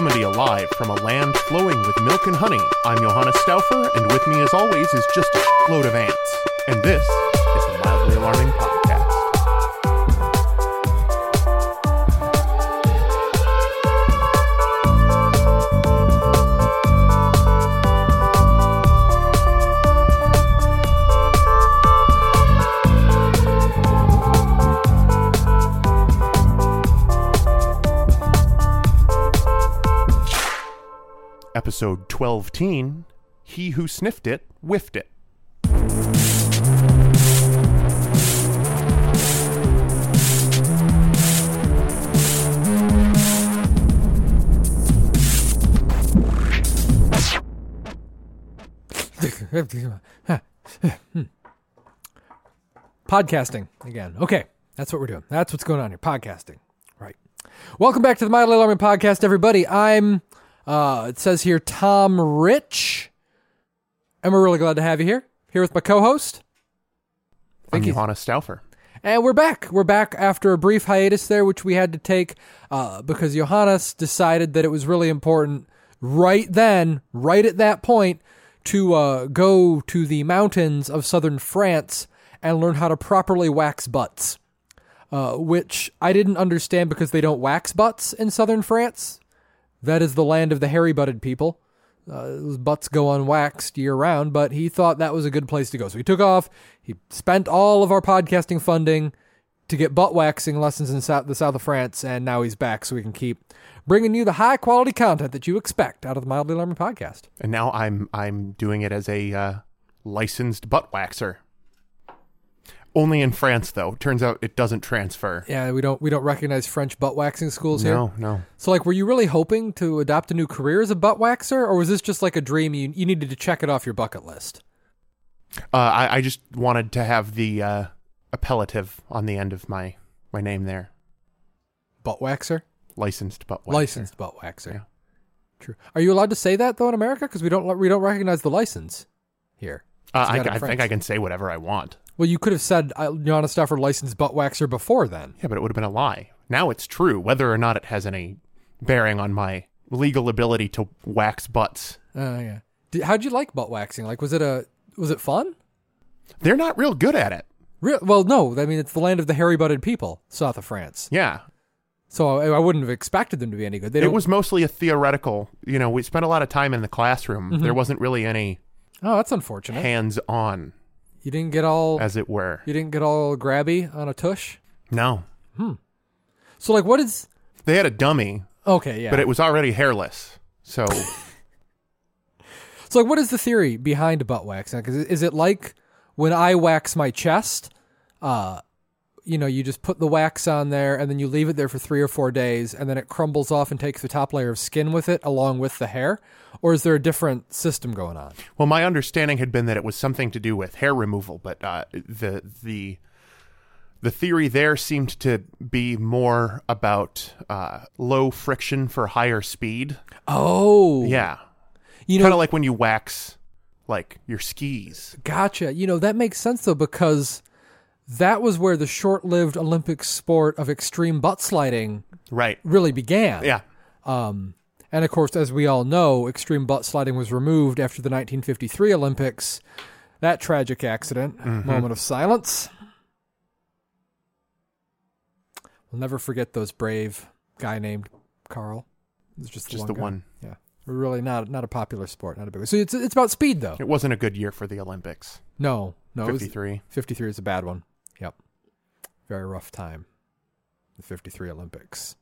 coming to you live from a land flowing with milk and honey. I'm Johannes Stauffer, and with me, as always, is just a load of ants. And this is the Mildly Alarming Podcast. Episode 12 teen He Who Sniffed It, Whiffed It. Podcasting again. Okay, that's what we're doing. That's what's going on here. Podcasting. Right. Welcome back to the Mildly Alarming Podcast, everybody. I'm, uh, it says here, Tom Rich. And we're really glad to have you here. Here with my co host. I'm you. Johannes Stauffer. And we're back. We're back after a brief hiatus there, which we had to take uh, because Johannes decided that it was really important right then, right at that point, to uh, go to the mountains of southern France and learn how to properly wax butts. Uh, which I didn't understand because they don't wax butts in southern France. That is the land of the hairy butted people. Uh, butts go unwaxed year round, but he thought that was a good place to go. So he took off. He spent all of our podcasting funding to get butt waxing lessons in south, the south of France, and now he's back so we can keep bringing you the high quality content that you expect out of the Mildly Alarming podcast. And now I'm I'm doing it as a uh, licensed butt waxer. Only in France, though. Turns out it doesn't transfer. Yeah, we don't we don't recognize French butt waxing schools here. No, no. So, like, were you really hoping to adopt a new career as a butt waxer, or was this just like a dream you you needed to check it off your bucket list? Uh, I, I just wanted to have the uh, appellative on the end of my, my name there. Butt waxer, Licensed butt waxer. licensed butt waxer. Yeah. True. Are you allowed to say that though in America? Because we don't we don't recognize the license here. Uh, I, you got it in I think I can say whatever I want. Well, you could have said uh, Johannes Stauffer licensed butt waxer before then. Yeah, but it would have been a lie. Now it's true, whether or not it has any bearing on my legal ability to wax butts. Oh yeah. Did, how'd you like butt waxing? Like, was it a was it fun? They're not real good at it. Real, well, no. I mean, it's the land of the hairy butted people, south of France. Yeah. So I, I wouldn't have expected them to be any good. They It was mostly a theoretical, you know, we spent a lot of time in the classroom. Mm-hmm. There wasn't really any Oh, that's unfortunate. hands on, You didn't get all as it were. you didn't get all grabby on a tush. No. Hmm. So like, what is? They had a dummy, Okay, yeah. but it was already hairless. So so like, what is the theory behind butt waxing? 'Cause is it like when I wax my chest? Uh, you know, you just put the wax on there and then you leave it there for three or four days, and then it crumbles off and takes the top layer of skin with it along with the hair. Or is there a different system going on? Well, my understanding had been that it was something to do with hair removal, but uh, the the the theory there seemed to be more about uh, low friction for higher speed. Oh, Yeah, You know, kind of like when you wax like your skis. Gotcha. You know, that makes sense though, because that was where the short lived Olympic sport of extreme butt sliding Right. really began. Yeah. Um, and of course, as we all know, extreme butt sliding was removed after the 1953 Olympics. That tragic accident. Mm-hmm. Moment of silence. We'll never forget those brave guy named Carl. It's was just the Just one. the one. Yeah. Really not not a popular sport, not a big one. So it's it's about speed though. It wasn't a good year for the Olympics. No, no, it was, 53. 53 is a bad one. Yep. Very rough time. The 53 Olympics,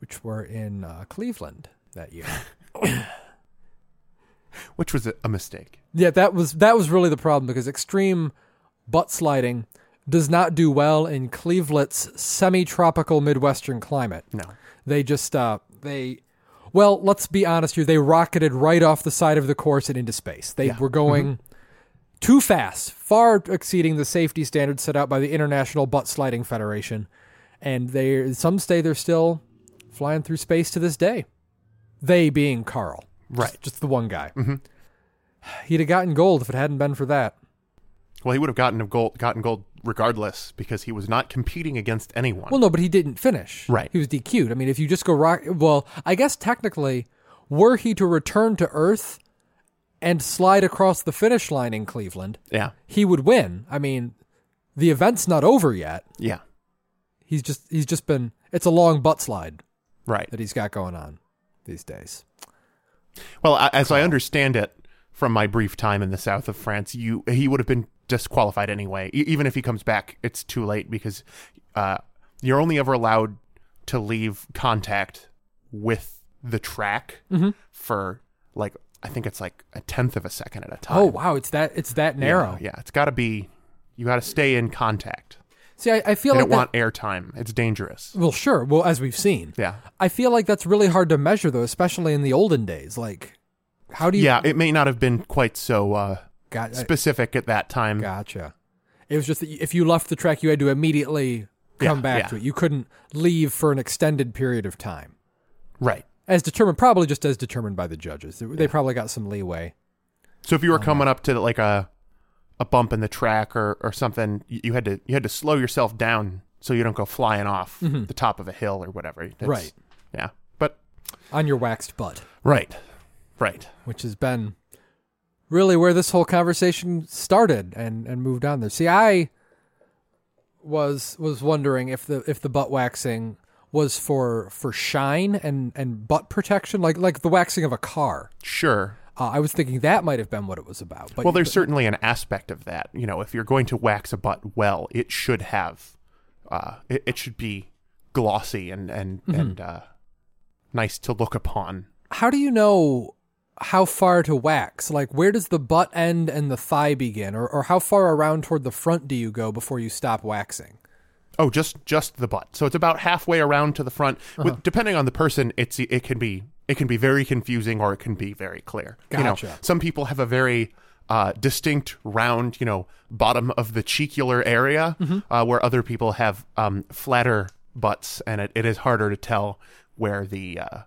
which were in uh, Cleveland that year. Which was a, a mistake. yeah, that was that was really the problem because extreme butt sliding does not do well in Cleveland's semi-tropical Midwestern climate. No. They just uh they well, let's be honest here, they rocketed right off the side of the course and into space. They Yeah. were going too fast, far exceeding the safety standards set out by the International Butt Sliding Federation. And they some say they're still flying through space to this day. They being Carl. Right. Just, just the one guy. Mm-hmm. He'd have gotten gold if it hadn't been for that. Well, he would have gotten a gold, gotten gold regardless because he was not competing against anyone. Well, no, but he didn't finish. Right. He was DQ'd. I mean, if you just go rock, well, I guess technically, were he to return to Earth and slide across the finish line in Cleveland, yeah, he would win. I mean, the event's not over yet. yeah, He's just he's just been it's a long butt slide right. that he's got going on these days. Well, as I understand it from my brief time in the south of France, you he would have been disqualified anyway. E- even if he comes back, it's too late because uh, you're only ever allowed to leave contact with the track for like I think it's like a tenth of a second at a time. Oh wow, it's that it's that Yeah, narrow. Yeah, it's got to be. You got to stay in contact. See, I, I feel They like don't that, want airtime. It's dangerous. well, sure. Well, as we've seen, Yeah. I feel like that's really hard to measure, though, especially in the olden days. Like, how do you? Yeah, it may not have been quite so uh, got, specific at that time. Gotcha. It was just that if you left the track, you had to immediately come Yeah, back yeah. to it. You couldn't leave for an extended period of time, Right. as determined, probably just as determined by the judges. They, they probably got some leeway. So if you were coming up to like a a bump in the track or, or something, you, had to you had to slow yourself down so you don't go flying off the top of a hill or whatever. Mm-hmm. Right. Yeah. But on your waxed butt, right. Right. which has been really where this whole conversation started and, and moved on there. See, I was was wondering if the if the butt waxing was for for shine and and butt protection, like like the waxing of a car. Sure. Uh, I was thinking that might have been what it was about. But Well, there's certainly an aspect of that. You know, if you're going to wax a butt well, it should have, uh, it, it should be glossy and and Mm-hmm. and uh, nice to look upon. how do you know how far to wax? Like, where does the butt end and the thigh begin, or or how far around toward the front do you go before you stop waxing? Oh, just just the butt. So it's about halfway around to the front. Uh-huh. With depending on the person, it's it can be it can be very confusing or it can be very clear. You know, Gotcha. some people have a very uh, distinct round, you know, bottom of the cheekular area, Mm-hmm. uh, where other people have um, flatter butts, and it, it is harder to tell where the uh,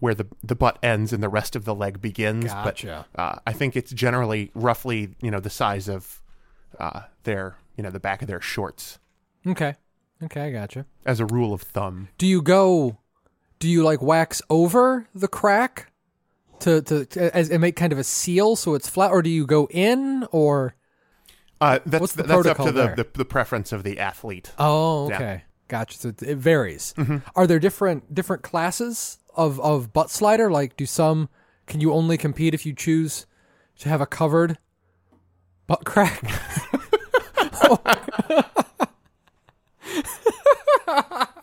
where the the butt ends and the rest of the leg begins. Gotcha. But uh, I think it's generally roughly you know the size of uh, their you know the back of their shorts Okay, okay, I gotcha. as a rule of thumb. Do you go? Do you like wax over the crack to to, to as and make kind of a seal so it's flat, or do you go in or? Uh, that's the that's up to the, the the preference of the athlete. Oh, Yeah. okay, gotcha. So it, it varies. Mm-hmm. Are there different different classes of of butt slider? Like, do some can you only compete if you choose to have a covered butt crack?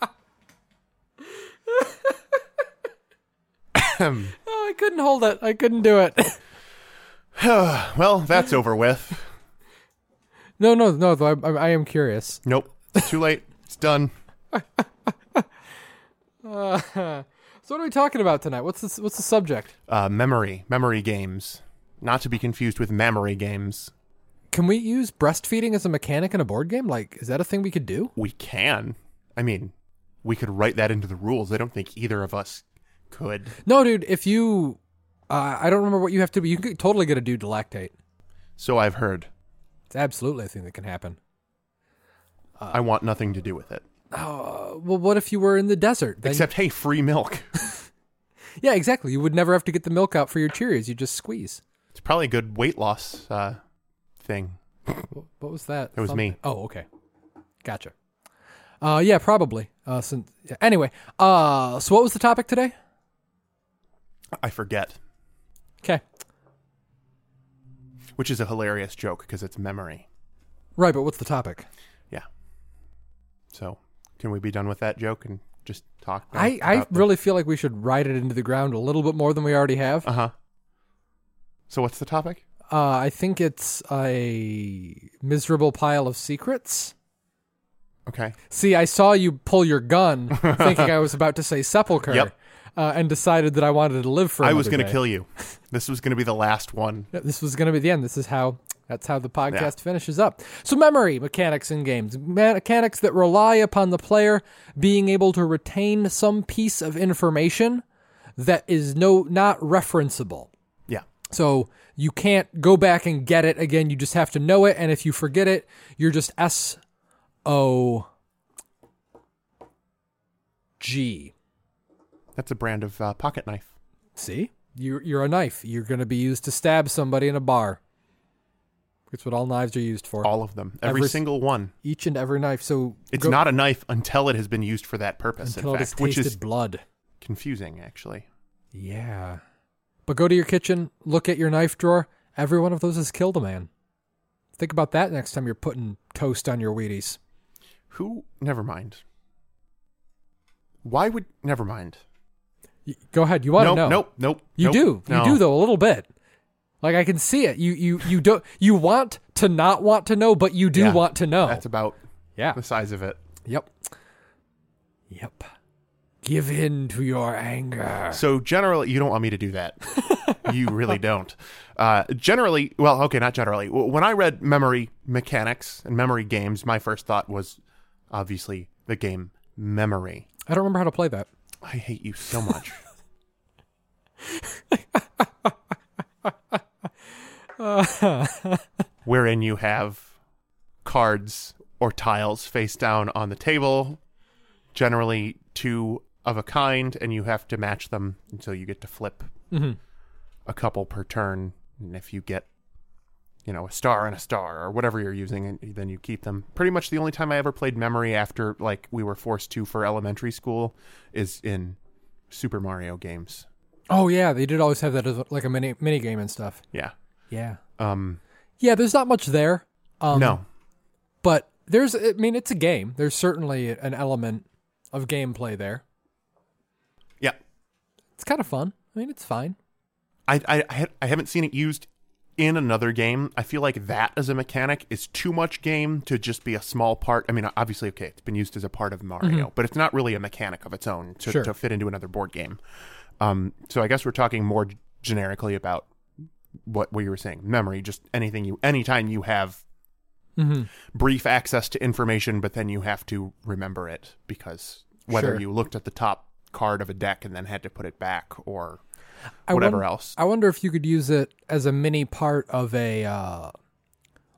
oh, I couldn't hold it. I couldn't do it. well, that's over with. no, no, no. Though I, I, I am curious. Nope, it's too late. It's done. So, what are we talking about tonight? What's the what's the subject? Uh, memory, memory games, not to be confused with memory games. Can we use breastfeeding as a mechanic in a board game? Like, is that a thing we could do? We can. I mean, we could write that into the rules. I don't think either of us could. No, dude. If you, uh, I don't remember what you have to. do, but You can totally get a dude to lactate. So I've heard. It's absolutely a thing that can happen. I want nothing to do with it. Uh, well, what if you were in the desert? Then, Except, hey, free milk. yeah, exactly. You would never have to get the milk out for your Cheerios. You just squeeze. it's probably a good weight loss uh, thing. What was that? It was me. Oh, okay. Gotcha. Uh, yeah, probably. Uh, since yeah. anyway. Uh, so what was the topic today? I forget, Okay. which is a hilarious joke because it's memory. Right, but what's the topic? Yeah. So, can we be done with that joke and just talk? I, I really feel like we should ride it into the ground a little bit more than we already have. Uh huh. So what's the topic? Uh, I think it's a miserable pile of secrets. Okay. See, I saw you pull your gun, thinking I was about to say sepulcher, Yep. Uh, and decided that I wanted to live for. I was going going to kill you. This was going to be the last one. This was going to be the end. This is how. That's how the podcast finishes up. So, memory mechanics in games, mechanics that rely upon the player being able to retain some piece of information that is no not referenceable. Yeah. So you can't go back and get it again. You just have to know it. And if you forget it, you're just S O G. That's a brand of uh, pocket knife. See? You're, you're a knife. You're going to be used to stab somebody in a bar. It's what all knives are used for. All of them. Every Every- single one. Each and every knife. So It's go- not a knife until it has been used for that purpose, until in fact, which is blood. confusing, actually. Yeah. But go to your kitchen, look at your knife drawer. Every one of those has killed a man. Think about that next time you're putting toast on your Wheaties. Who? Never mind. Why would. Never mind. Go ahead. You want to know? nope, nope. You nope, do. no. You do though a little bit. Like I can see it. You you you don't you want to not want to know, but you do Yeah. want to know. That's about yeah. the size of it. Yep. Yep. Give in to your anger. So generally, you don't want me to do that. you really don't. Uh, generally, well, okay, not generally. When I read memory mechanics and memory games, my first thought was obviously the game Memory. I don't remember how to play that. I hate you so much. Wherein you have cards or tiles face down on the table, generally two of a kind, and you have to match them until you get to flip Mhm. a couple per turn. And if you get, you know, a star and a star or whatever you're using, and then you keep them. Pretty much the only time I ever played memory after like we were forced to for elementary school is in Super Mario games. Oh yeah, they did always have that as like a mini mini game and stuff. Yeah. Yeah. Um. Yeah, there's not much there. Um, no. but there's I mean it's a game. There's certainly an element of gameplay there. Yeah. It's kind of fun. I mean, it's fine. I I I I haven't seen it used in another game. I feel like that as a mechanic is too much game to just be a small part. I mean, obviously, okay, it's been used as a part of Mario, but it's not really a mechanic of its own to, Sure. to fit into another board game. Um, so I guess we're talking more generically about what what you were saying, memory. Just anything you, anytime you have Mm-hmm. brief access to information, but then you have to remember it because whether Sure. you looked at the top card of a deck and then had to put it back or I whatever won- else. I wonder if you could use it as a mini part of a uh,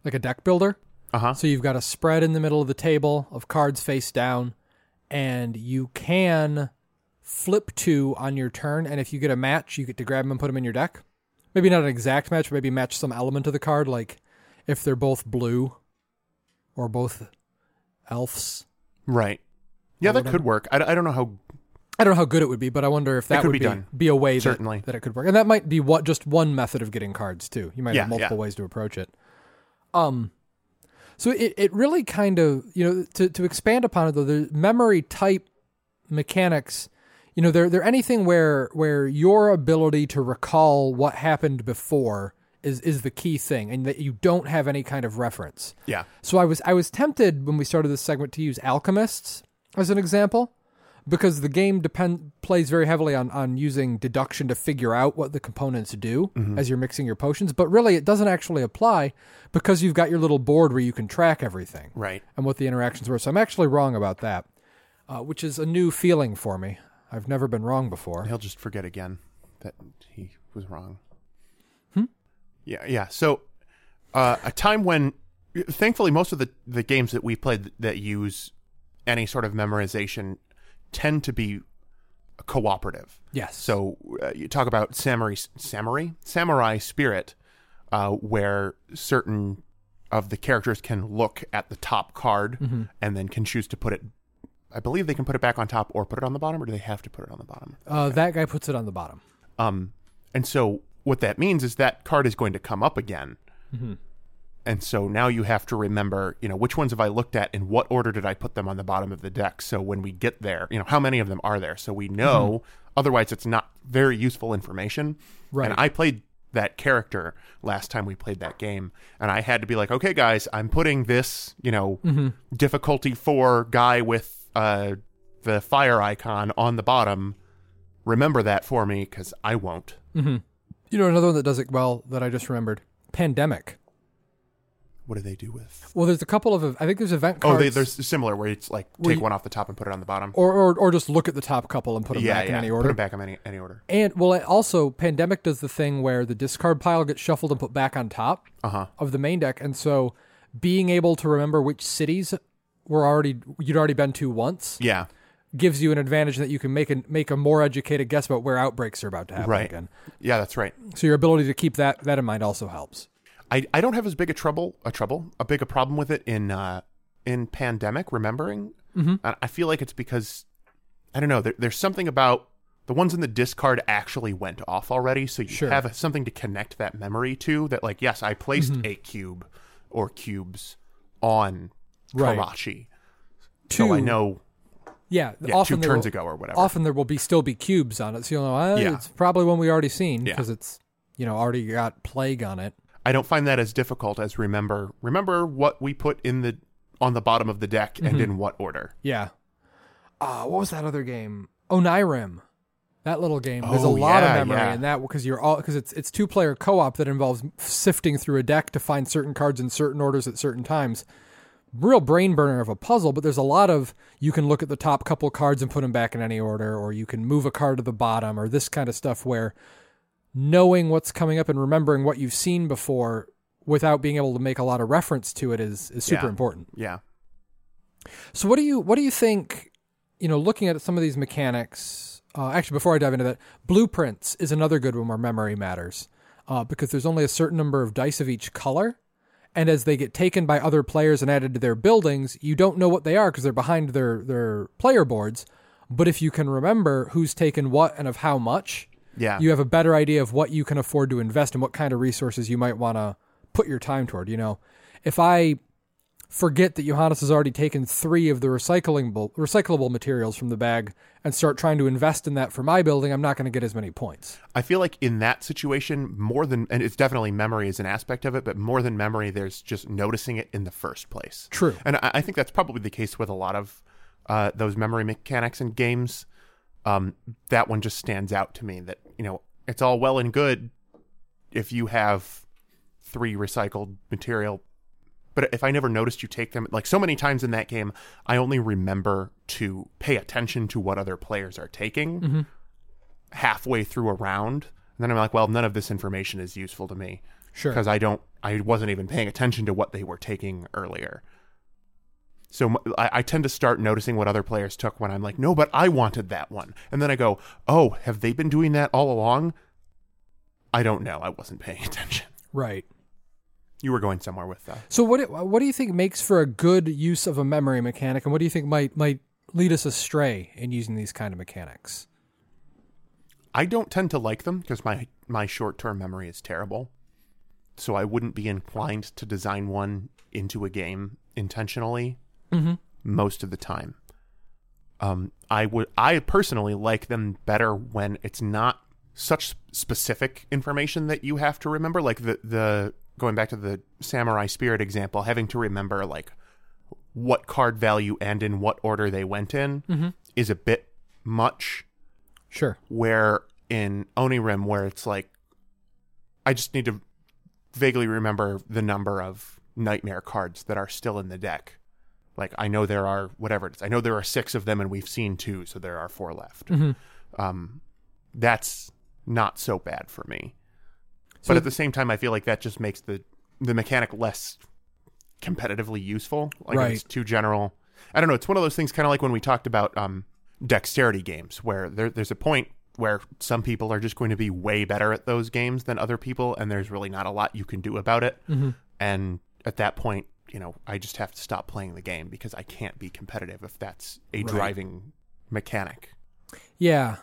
like a deck builder. Uh huh. So you've got a spread in the middle of the table of cards face down, and you can flip two on your turn. And if you get a match, you get to grab them and put them in your deck. Maybe not an exact match, but maybe match some element of the card, like if they're both blue or both elves. Right. Yeah, that whatever. could work. I, I don't know how. I don't know how good it would be, but I wonder if that would be done. be a way that, Certainly. that it could work. And that might be what just one method of getting cards too. You might Yeah, have multiple yeah. ways to approach it. Um so it, it really kind of you know to, to expand upon it though, the memory type mechanics, you know, they're they're anything where where your ability to recall what happened before is is the key thing and that you don't have any kind of reference. Yeah. So I was I was tempted when we started this segment to use alchemists as an example because the game depend plays very heavily on on using deduction to figure out what the components do as you're mixing your potions, but really it doesn't actually apply because you've got your little board where you can track everything Right. and what the interactions were. So I'm actually wrong about that, uh, which is a new feeling for me. I've never been wrong before. He'll just forget again that he was wrong. Hmm? Yeah. Yeah. So, uh, a time when, thankfully, most of the the games that we played that use any sort of memorization tend to be cooperative. Yes. So uh, you talk about samurai, samurai, samurai spirit, uh, where certain of the characters can look at the top card Mm-hmm. and then can choose to put it. I believe they can put it back on top or put it on the bottom, or do they have to put it on the bottom? uh, that guy puts it on the bottom. Um, and so what that means is that card is going to come up again. Mm-hmm. And so now you have to remember, you know, which ones have I looked at? In what order did I put them on the bottom of the deck? So when we get there, you know, how many of them are there? So we know. Otherwise, it's not very useful information. Mm-hmm. Right. And I played that character last time we played that game, and I had to be like, okay, guys, I'm putting this, you know, Mm-hmm. difficulty four guy with uh, the fire icon on the bottom. Remember that for me, because I won't. You know another one that does it well that I just remembered. Pandemic. What do they do with? Well, there's a couple of I think there's event Oh, cards. they, there's similar where it's like take you- one off the top and put it on the bottom. or, or or just look at the top couple and put them yeah, back yeah. in any order. Put them back in any any order. And well, also Pandemic does the thing where the discard pile gets shuffled and put back on top Uh huh. of the main deck, and so being able to remember which cities were already you'd already been to once Yeah. gives you an advantage that you can make a make a more educated guess about where outbreaks are about to happen Right. again. Yeah, that's right. So your ability to keep that that in mind also helps. I, I don't have as big a trouble a trouble a big a problem with it in uh in pandemic remembering. Mhm. I, I feel like it's because I don't know. There, there's something about the ones in the discard actually went off already, so you Sure. have a, something to connect that memory to. That like yes, I placed Mm-hmm. a cube or cubes on Right. Karachi, Two, so I know Yeah, yeah, often two there turns will, ago or whatever. often there will be still be cubes on it, so you'll know uh, Yeah. it's probably one we already seen Yeah. because it's you know already got plague on it. I don't find that as difficult as remember remember what we put in the on the bottom of the deck Mm-hmm. and in what order. Yeah. Uh, what was that other game? Onirim. That little game. There's a Oh, lot yeah, of memory yeah. in that because you're all because it's it's two player co op that involves sifting through a deck to find certain cards in certain orders at certain times. Real brain burner of a puzzle, but there's a lot of you can look at the top couple cards and put them back in any order, or you can move a card to the bottom, or this kind of stuff where knowing what's coming up and remembering what you've seen before without being able to make a lot of reference to it is is super Yeah. important. Yeah. So what do you what do you think? You know, looking at some of these mechanics. Uh, actually, before I dive into that, blueprints is another good one where memory matters uh, because there's only a certain number of dice of each color, and as they get taken by other players and added to their buildings, you don't know what they are because they're behind their their player boards. But if you can remember who's taken what and of how much, Yeah. you have a better idea of what you can afford to invest and what kind of resources you might want to put your time toward. You know, if I forget that Johannes has already taken three of the recyclable recyclable materials from the bag and start trying to invest in that for my building, I'm not going to get as many points. I feel like in that situation, more than, and it's definitely memory is an aspect of it, but more than memory, there's just noticing it in the first place. True. And I, I think that's probably the case with a lot of uh, those memory mechanics in games. Um, that one just stands out to me that, you know, it's all well and good if you have three recycled material. But if I never noticed you take them, like so many times in that game, I only remember to pay attention to what other players are taking mm-hmm. halfway through a round. And then I'm like, well, none of this information is useful to me Sure. because I don't, I wasn't even paying attention to what they were taking earlier. So I tend to start noticing what other players took when I'm like, no, but I wanted that one. And then I go, oh, have they been doing that all along? I don't know. I wasn't paying attention. Right. You were going somewhere with that. So what do- what do you think makes for a good use of a memory mechanic, and what do you think might might lead us astray in using these kind of mechanics? I don't tend to like them because my my short term memory is terrible. So I wouldn't be inclined to design one into a game intentionally Mm-hmm. most of the time. Um, I would I personally like them better when it's not such specific information that you have to remember. Like the the going back to the samurai spirit example, having to remember like what card value and in what order they went in Mm-hmm. is a bit much Sure. where in Onirim where it's like I just need to vaguely remember the number of nightmare cards that are still in the deck. Like I know there are whatever it is. I know there are six of them and we've seen two, so there are four left. Mhm. Um that's not so bad for me. So- but at the same time I feel like that just makes the the mechanic less competitively useful. Like Right. it's too general. I don't know, it's one of those things kinda like when we talked about um dexterity games where there, there's a point where some people are just going to be way better at those games than other people and there's really not a lot you can do about it Mm-hmm. and at that point you know i just have to stop playing the game because i can't be competitive if that's a Right. driving mechanic Yeah.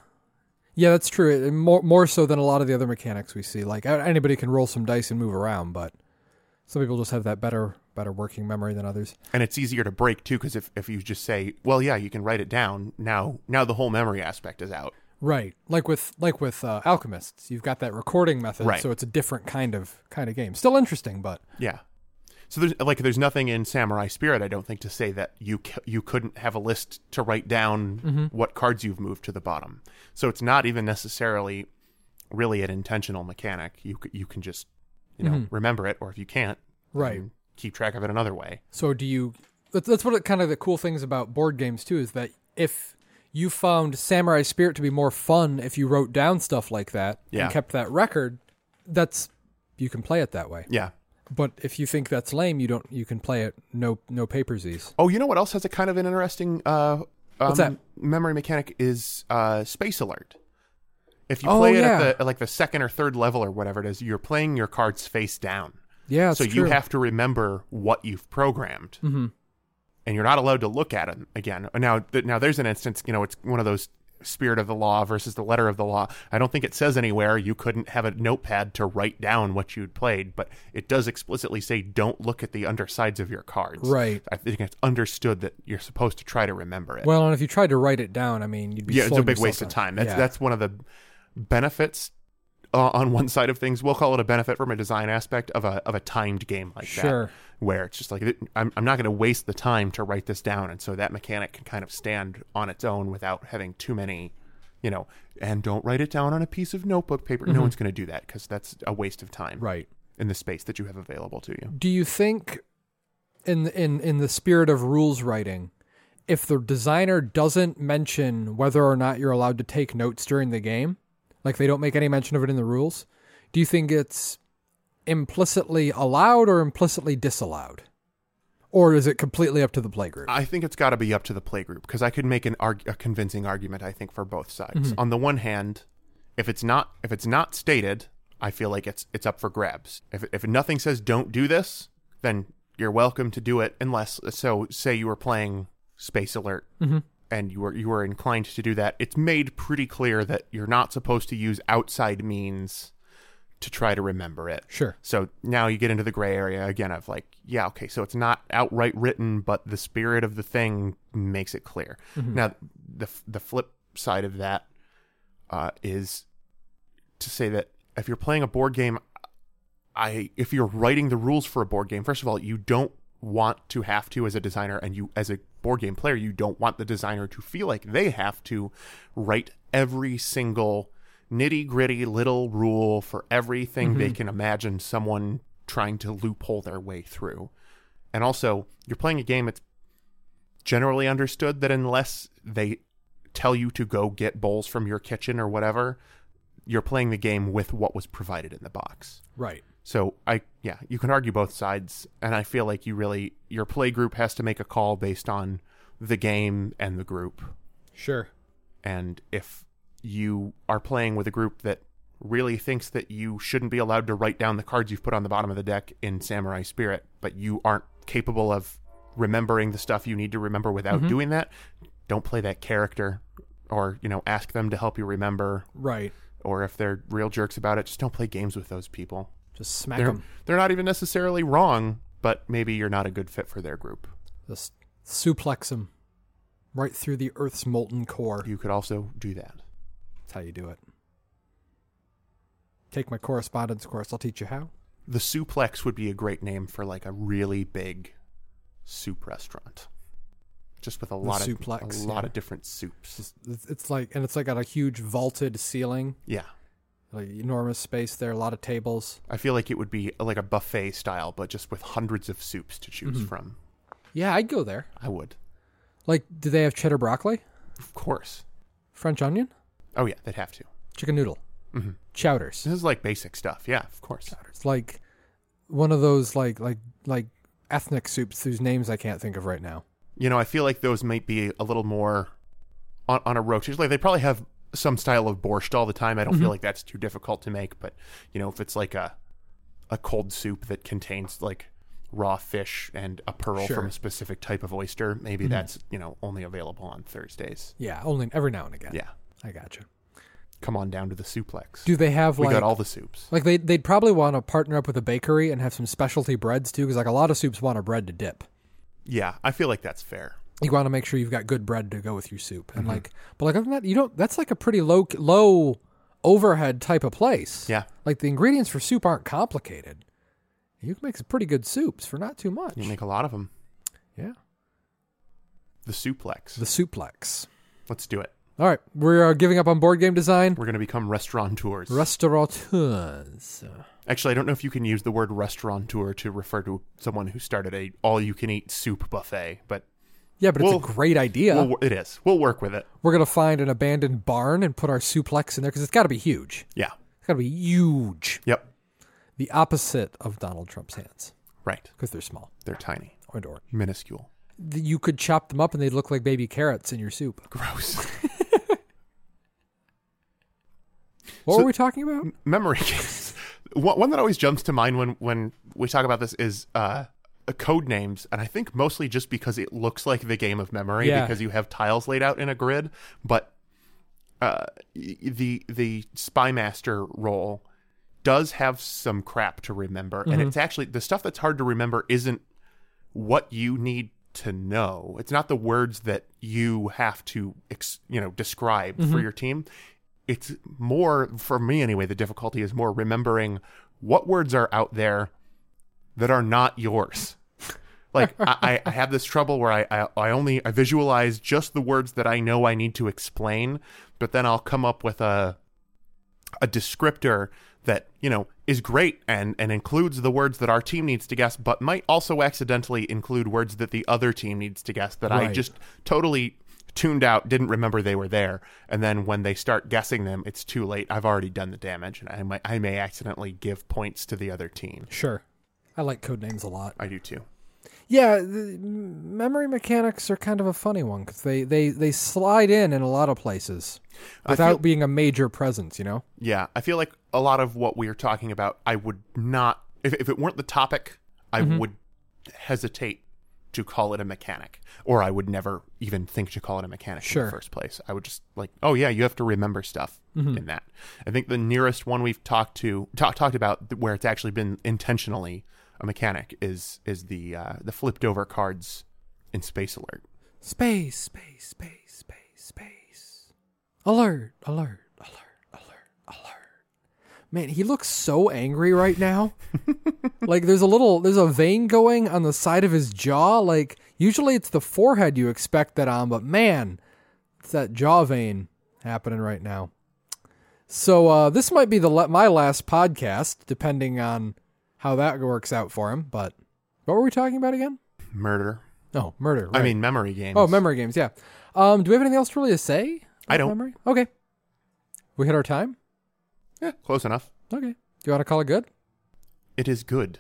Yeah, that's true. And More more so than a lot of the other mechanics we see. Like anybody can roll some dice and move around, but some people just have that better better working memory than others. and it's easier to break too because if, if you just say well yeah you can write it down now now the whole memory aspect is out Right. Like with like with uh, alchemists, you've got that recording method, Right. so it's a different kind of kind of game. Still interesting, but Yeah. So there's like there's nothing in Samurai Spirit I don't think to say that you c- you couldn't have a list to write down mm-hmm. what cards you've moved to the bottom. So it's not even necessarily really an intentional mechanic. You c- you can just you know mm-hmm. remember it or if you can't Right. then keep track of it another way. So do you? That's, that's one of the, kind of the cool things about board games too is that if you found Samurai Spirit to be more fun if you wrote down stuff like that Yeah. and kept that record, that's you can play it that way. Yeah. But if you think that's lame, you don't. You can play it no no papersies. Oh, you know what else has a kind of an interesting uh, um, What's that? memory mechanic is uh, Space Alert. If you Oh, play it yeah. at the like the second or third level or whatever it is, you're playing your cards face down. Yeah, so true. you have to remember what you've programmed, mm-hmm. and you're not allowed to look at them again. Now, th- now there's an instance. You know, it's one of those spirit of the law versus the letter of the law. I don't think it says anywhere you couldn't have a notepad to write down what you'd played, but it does explicitly say don't look at the undersides of your cards. Right. I think it's understood that you're supposed to try to remember it. Well, and if you tried to write it down, I mean, you'd be yeah, it's a big waste of time. That's Yeah. that's one of the benefits uh, on one side of things. We'll call it a benefit from a design aspect of a of a timed game like Sure. that, where it's just like I'm I'm not going to waste the time to write this down, and so that mechanic can kind of stand on its own without having too many, you know. And don't write it down on a piece of notebook paper. No one's going to do that because that's a waste of time Mm-hmm. right. in the space that you have available to you. Do you think, in in in the spirit of rules writing, if the designer doesn't mention whether or not you're allowed to take notes during the game, like they don't make any mention of it in the rules, do you think it's implicitly allowed or implicitly disallowed, or is it completely up to the playgroup? I think it's got to be up to the playgroup because I could make an arg- a convincing argument. I think for both sides. Mm-hmm. On the one hand, if it's not if it's not stated, I feel like it's it's up for grabs. If if nothing says don't do this, then you're welcome to do it. Unless so, say you were playing Space Alert mm-hmm. And you were you were inclined to do that. It's made pretty clear that you're not supposed to use outside means to try to remember it. Sure. So now you get into the gray area again of like, yeah, okay, so it's not outright written, but the spirit of the thing makes it clear. Now, the the flip side of that uh, is to say that if you're playing a board game, I if you're writing the rules for a board game, first of all, you don't want to have to as a designer, and you as a board game player, you don't want the designer to feel like they have to write every single nitty gritty little rule for everything they mm-hmm. can imagine someone trying to loophole their way through. And also, you're playing a game that's generally understood that unless they tell you to go get bowls from your kitchen or whatever, you're playing the game with what was provided in the box. Right. So I yeah, you can argue both sides and I feel like you really your play group has to make a call based on the game and the group. Sure. And if you are playing with a group that really thinks that you shouldn't be allowed to write down the cards you've put on the bottom of the deck in Samurai Spirit, but you aren't capable of remembering the stuff you need to remember without mm-hmm. doing that, don't play that character or, you know, ask them to help you remember Right. Or if they're real jerks about it, just don't play games with those people. Just smack They're them. they're not even necessarily wrong, but maybe you're not a good fit for their group. Just suplex them right through the Earth's molten core. You could also do that. That's how you do it. Take my correspondence course. I'll teach you how. The suplex would be a great name for like a really big soup restaurant. Just with a lot of suplex, a lot of different soups. It's, it's like, and it's like got a huge vaulted ceiling, Yeah. like enormous space there, a lot of tables. I feel like it would be like a buffet style, but just with hundreds of soups to choose Mm-hmm. from. Yeah, I'd go there. I would. Like, do they have cheddar broccoli, Of course. French onion, Oh yeah, they'd have to. chicken noodle, Mhm. chowders? This is like basic stuff. Yeah, of course. It's like one of those like like like ethnic soups whose names I can't think of right now. You know, I feel like those might be a little more on, on a rotation. Like they probably have some style of borscht all the time. I don't Mm-hmm. feel like that's too difficult to make, but you know, if it's like a a cold soup that contains like raw fish and a pearl Sure. Mm-hmm. from a specific type of oyster, maybe that's you know only available on Thursdays. Yeah, only every now and again. Yeah, I gotcha. come on down to the suplex. Do they have we like got all the soups. like they they'd probably want to partner up with a bakery and have some specialty breads too, because like a lot of soups want a bread to dip. Yeah, I feel like that's fair. You want to make sure you've got good bread to go with your soup, Mm-hmm. and like, but like other than that, you don't. That's like a pretty low low overhead type of place. Yeah, like the ingredients for soup aren't complicated. You can make some pretty good soups for not too much. you make a lot of them. yeah, The suplex. the souplex. Let's do it. All right, we're uh, giving up on board game design. We're going to become restaurateurs. Restaurateurs. Actually, I don't know if you can use the word restaurateur to refer to someone who started a all-you-can-eat soup buffet, but Yeah, but Well, it's a great idea. we'll, it is. We'll work with it. we're gonna find an abandoned barn and put our suplex in there because it's got to be huge. Yeah. It's got to be huge. Yep. The opposite of Donald Trump's hands Right. because they're small They're tiny, or door. minuscule. You could chop them up and they'd look like baby carrots in your soup. Gross. What So- were we talking about? Memory games. One, that always jumps to mind when when we talk about this is uh, code names, and I think mostly just because it looks like the game of memory Yeah. because you have tiles laid out in a grid, but uh, the the spy master role does have some crap to remember, and it's actually the stuff that's hard to remember isn't what you need to know. It's not the words that you have to ex, you know describe for your team. It's more for me anyway. The difficulty is more remembering what words are out there that are not yours. Like I, I have this trouble where I, I I only I visualize just the words that I know I need to explain, but then I'll come up with a a descriptor that you know is great and and includes the words that our team needs to guess, but might also accidentally include words that the other team needs to guess that I just totally tuned out, didn't remember they were there, and then when they start guessing them, it's too late. I've already done the damage, and I might I may accidentally give points to the other team. Sure. I like code names a lot. I do too. Yeah, the memory mechanics are kind of a funny one because they, they, they slide in in a lot of places without feel- being a major presence, you know? Yeah, I feel like a lot of what we're talking about, I would not, if, if it weren't the topic, I Mm-hmm. would hesitate to call it a mechanic, or I would never even think to call it a mechanic in the first place. I would just like, oh yeah, you have to remember stuff Mm-hmm. in that. I think the nearest one we've talked to ta- talked about where it's actually been intentionally a mechanic is is the uh, the flipped over cards in Space Alert. Space, space, space, space, space. Alert, alert, alert, alert, alert. Man, he looks so angry right now. like there's a little there's a vein going on the side of his jaw. Like usually it's the forehead you expect that on, but man, it's that jaw vein happening right now. So uh, this might be the la- my last podcast, depending on how that works out for him. But what were we talking about again? Murder. Oh, murder. I mean, memory games. Oh, memory games. Yeah. Um, do we have anything else really to say? I don't. Memory. Okay. We hit our time. Yeah, close enough. Okay. Do you want to call it good? It is good.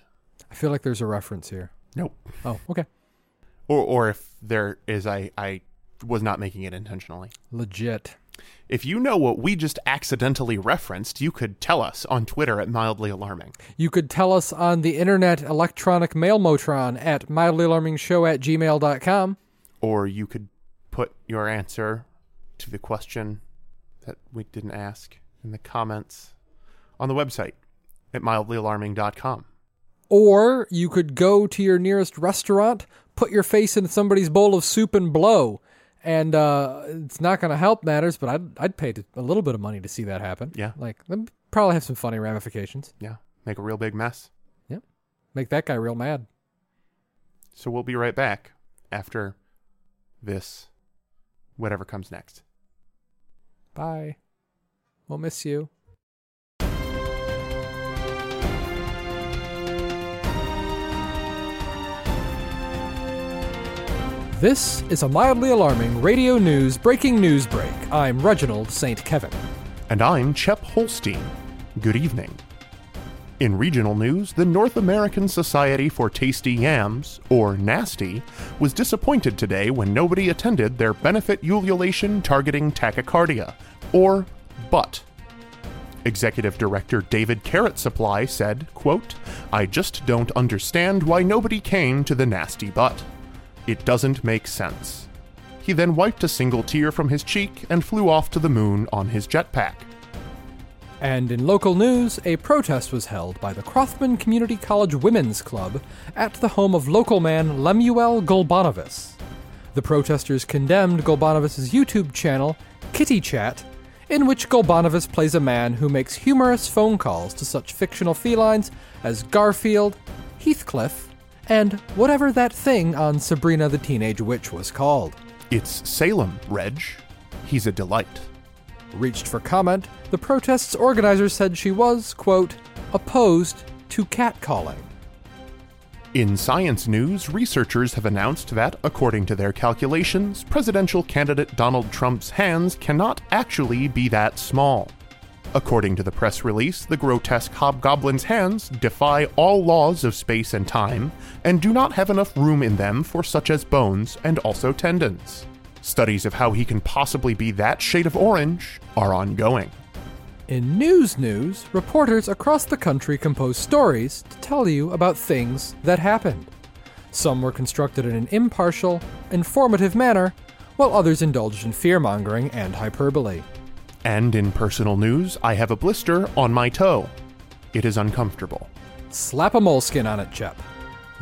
I feel like there's a reference here. Nope. Oh, okay. or or if there is I I was not making it intentionally. Legit. If you know what we just accidentally referenced, you could tell us on Twitter at mildly alarming. You could tell us on the internet electronic mail motron at mildlyalarmingshow at gmail.com. Or you could put your answer to the question that we didn't ask in the comments on the website at mildlyalarming.com. Or you could go to your nearest restaurant, put your face in somebody's bowl of soup and blow. And uh, it's not going to help matters, but I'd, I'd pay a little bit of money to see that happen. Yeah. Like, probably have some funny ramifications. Yeah, make a real big mess. Yeah. Make that guy real mad. So we'll be right back after this whatever comes next. Bye. We'll miss you. This is a mildly alarming radio news breaking news break. I'm Reginald St. Kevin. And I'm Chep Holstein. Good evening. In regional news, the North American Society for Tasty Yams, or NASTY, was disappointed today when nobody attended their benefit ululation targeting tachycardia, or BUT. Executive Director David Carrot Supply said, quote, I just don't understand why nobody came to the nasty butt. It doesn't make sense. He then wiped a single tear from his cheek and flew off to the moon on his jetpack. And in local news, a protest was held by the Crothman Community College Women's Club at the home of local man Lemuel Golbanovis. The protesters condemned Golbanovis' YouTube channel, Kitty Chat, in which Golbanovis plays a man who makes humorous phone calls to such fictional felines as Garfield, Heathcliff, and whatever that thing on Sabrina the Teenage Witch was called. It's Salem, Reg. he's a delight. Reached for comment, the protest's organizer said she was, quote, opposed to catcalling. In science news, researchers have announced that, according to their calculations, presidential candidate Donald Trump's hands cannot actually be that small. According to the press release, the grotesque hobgoblin's hands defy all laws of space and time and do not have enough room in them for such as bones and also tendons. Studies of how he can possibly be that shade of orange are ongoing. In news news, reporters across the country compose stories to tell you about things that happened. Some were constructed in an impartial, informative manner, while others indulged in fear mongering and hyperbole. And in personal news, I have a blister on my toe. It is uncomfortable. Slap a moleskin on it, Chep.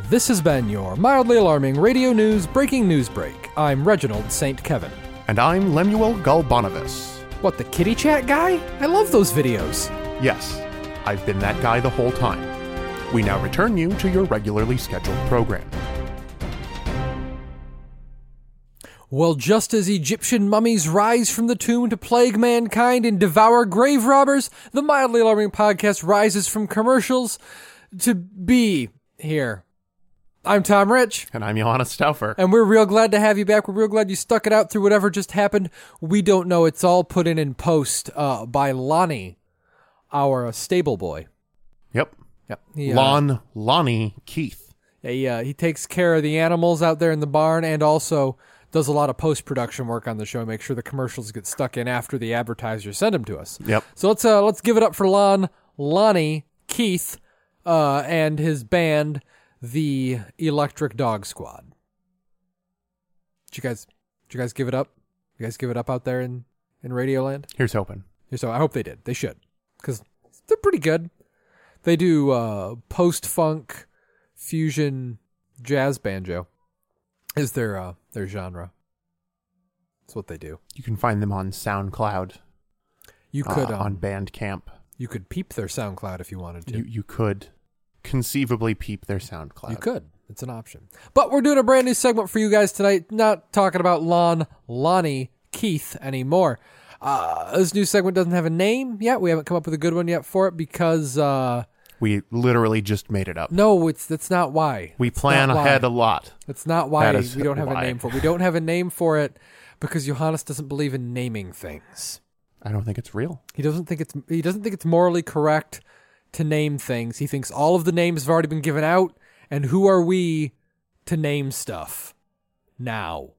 This has been your mildly alarming radio news breaking news break. I'm Reginald St. Kevin. And I'm Lemuel Galbanovis. What, the kitty chat guy? I love those videos. Yes, I've been that guy the whole time. We now return you to your regularly scheduled program. Well, just as Egyptian mummies rise from the tomb to plague mankind and devour grave robbers, the mildly alarming podcast rises from commercials to be here. I'm Tom Rich. And I'm Johannes Stauffer. And we're real glad to have you back. We're real glad you stuck it out through whatever just happened. We don't know. It's all put in in post uh, by Lonnie, our stable boy. Yep. Yep. He, uh, Lon Lonnie Keith. He, uh, he takes care of the animals out there in the barn and also does a lot of post production work on the show. Make sure the commercials get stuck in after the advertisers send them to us. Yep. So let's uh, let's give it up for Lon Lonnie Keith uh, and his band, the Electric Dog Squad. Did you guys? Did you guys give it up? You guys give it up out there in in Radioland? Here's hoping. So I hope they did. They should, because they're pretty good. They do uh, post funk, fusion, jazz banjo. Is their uh, their genre? That's what they do. You can find them on SoundCloud, You uh, could um, on Bandcamp. you could peep their SoundCloud if you wanted to. You you could conceivably peep their SoundCloud. You could. It's an option. But we're doing a brand new segment for you guys tonight. Not talking about Lon, Lonnie, Keith anymore. Uh, this new segment doesn't have a name yet. We haven't come up with a good one yet for it because uh, We literally just made it up. no, it's that's not why. We plan not why. ahead a lot. That's not why That we don't have why. a name for it. We don't have a name for it because Johannes doesn't believe in naming things. I don't think it's real. He doesn't think it's he doesn't think it's morally correct to name things. He thinks all of the names have already been given out, and who are we to name stuff now?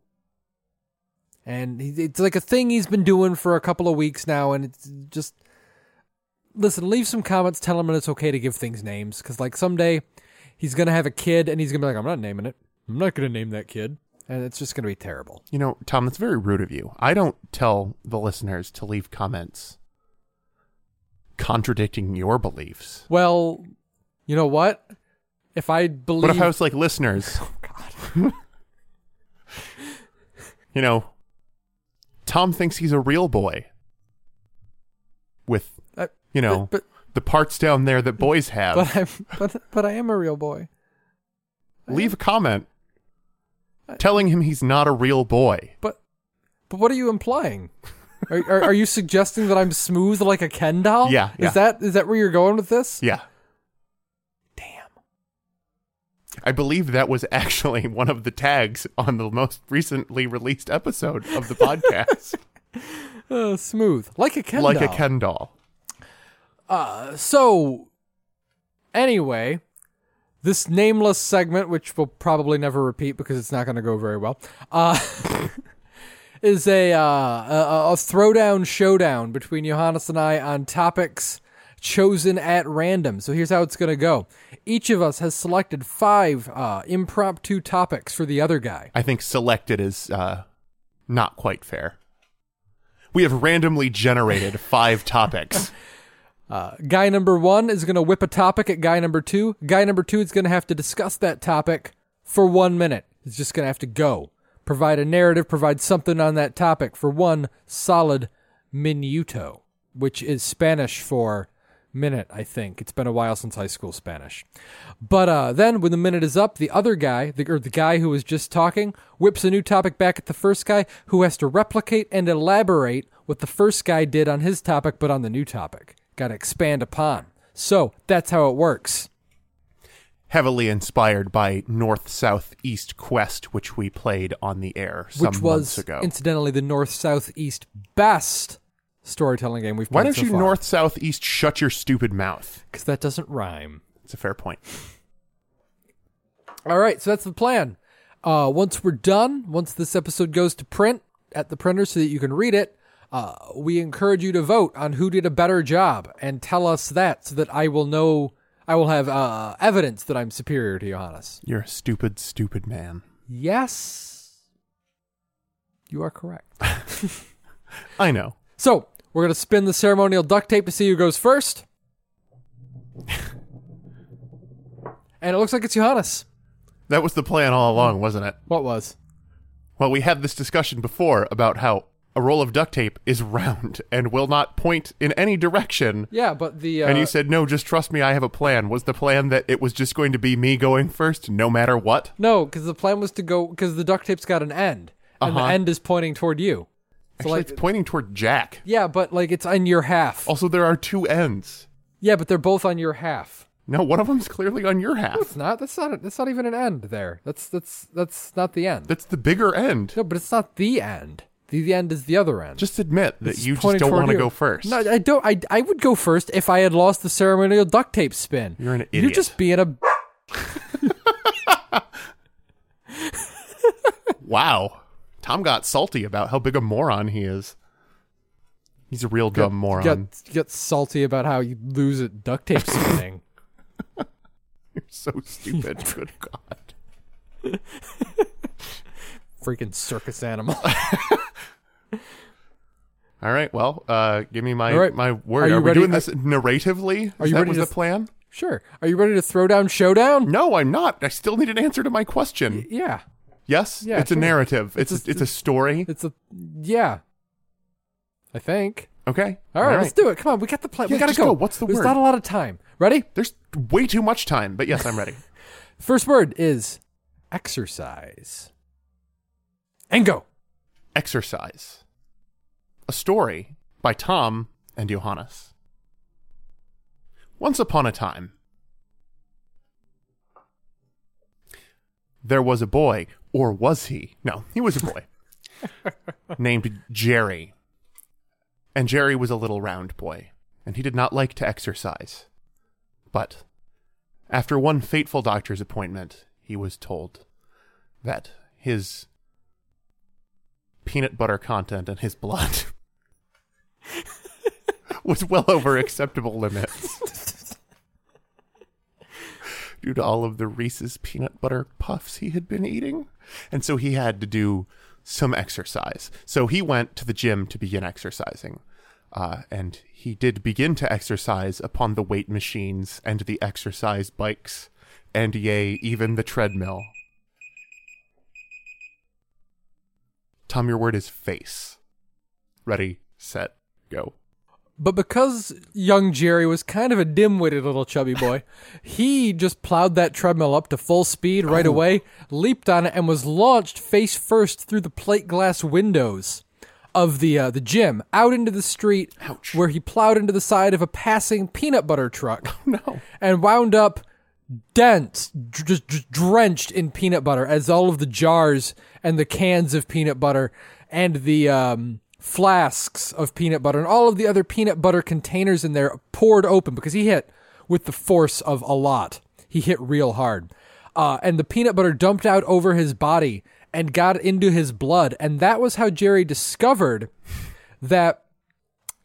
And it's like a thing he's been doing for a couple of weeks now, and it's just listen. Leave some comments. Tell him it's okay to give things names, because like someday he's gonna have a kid, and he's gonna be like, "I'm not naming it. I'm not gonna name that kid," and it's just gonna be terrible. You know, Tom, that's very rude of you. I don't tell the listeners to leave comments contradicting your beliefs. Well, you know what? If I believe, What if I was like, listeners, oh God. you know, Tom thinks he's a real boy with, Uh, you know, but the parts down there that boys have. but I'm but but I am a real boy. Leave a comment telling him he's not a real boy. But but what are you implying? Are, are, are you suggesting that I'm smooth like a Ken doll? Yeah, yeah. Is that is that where you're going with this? Yeah. Damn. I believe that was actually one of the tags on the most recently released episode of the podcast. Uh, smooth like a Ken like doll. a Ken doll. Uh, so anyway, this nameless segment, which we'll probably never repeat because it's not going to go very well, uh, is a, uh, a a throwdown showdown between Johannes and I on topics chosen at random. So here's how it's going to go. Each of us has selected five uh, impromptu topics for the other guy. I think selected is uh, not quite fair. We have randomly generated five topics. Uh, guy number one is going to whip a topic at guy number two. Guy number two is going to have to discuss that topic for one minute. He's just going to have to go. Provide a narrative, provide something on that topic for one solid minuto, which is Spanish for minute, I think. It's been a while since high school Spanish. But uh, then, when the minute is up, the other guy, the, or the guy who was just talking, whips a new topic back at the first guy, who has to replicate and elaborate what the first guy did on his topic, but on the new topic. Got to expand upon. So that's how it works. Heavily inspired by North South East Quest, which we played on the air some Which was, months ago. incidentally, the north south east best storytelling game we've played. Why don't you North South East shut your stupid mouth? Because that doesn't rhyme. It's a fair point. All right, so that's the plan. Uh, once we're done, once this episode goes to print at the printer so that you can read it, uh, we encourage you to vote on who did a better job and tell us that so that I will know, I will have uh, evidence that I'm superior to Johannes. You're a stupid, stupid man. Yes, you are correct. I know. So we're going to spin the ceremonial duct tape to see who goes first. and it looks like it's Johannes. That was the plan all along, wasn't it? What was? Well, we had this discussion before about how a roll of duct tape is round and will not point in any direction. Yeah, but the. Uh, and you said, no, just trust me, I have a plan. Was the plan that it was just going to be me going first, no matter what? No, because the plan was to go because the duct tape's got an end, and Uh-huh. the end is pointing toward you. So Actually, like, it's pointing toward Jack. yeah, but like it's on your half. Also, there are two ends. Yeah, but they're both on your half. No, one of them's clearly on your half. It's not. That's not. That's not even an end there. That's that's that's not the end. That's the bigger end. No, but it's not the end. The, the end is the other end. Just admit that It's you just don't want to go first. No, I don't. I, I would go first if I had lost the ceremonial duct tape spin. You're an idiot. You're just being a. Wow. Tom got salty about how big a moron he is. He's a real dumb moron. Get, get salty about how you lose at duct tape spinning. You're so stupid. Good God. Freaking circus animal. All right. Well, uh, give me my All right. my Are word. you Are, we ready- doing this narratively? Are Is you that ready was to the plan? sure. Are you ready to throw down showdown? No, I'm not. I still need an answer to my question. Yeah. Yes, Yeah, it's a sure. narrative. It's It's a, a- it's a story. It's a yeah. I think. Okay. All right, let's do it. Come on, we got the plan. Yeah, we gotta just go. go. What's the There's word? not a lot of time. Ready? There's way too much time, but yes, I'm ready. First word is exercise. And go. Exercise. A story by Tom and Johannes. Once upon a time, there was a boy, or was he? No, he was a boy, named Jerry. And Jerry was a little round boy, and he did not like to exercise. But after one fateful doctor's appointment, he was told that his peanut butter content in his blood was well over acceptable limits. Due to all of the Reese's peanut butter puffs he had been eating. And so he had to do some exercise. So he went to the gym to begin exercising. Uh, and he did begin to exercise upon the weight machines and the exercise bikes, and yea, even the treadmill. Tom, your word is face. Ready, set, go. But because young Jerry was kind of a dim-witted little chubby boy, he just plowed that treadmill up to full speed right Oh. away, leaped on it, and was launched face first through the plate glass windows of the uh, the gym out into the street, Ouch. where he plowed into the side of a passing peanut butter truck. oh, No. and wound up dense, just drenched in peanut butter as all of the jars and the cans of peanut butter and the um, flasks of peanut butter and all of the other peanut butter containers in there poured open because he hit with the force of a lot. He hit real hard. Uh, and the peanut butter dumped out over his body and got into his blood. And that was how Jerry discovered that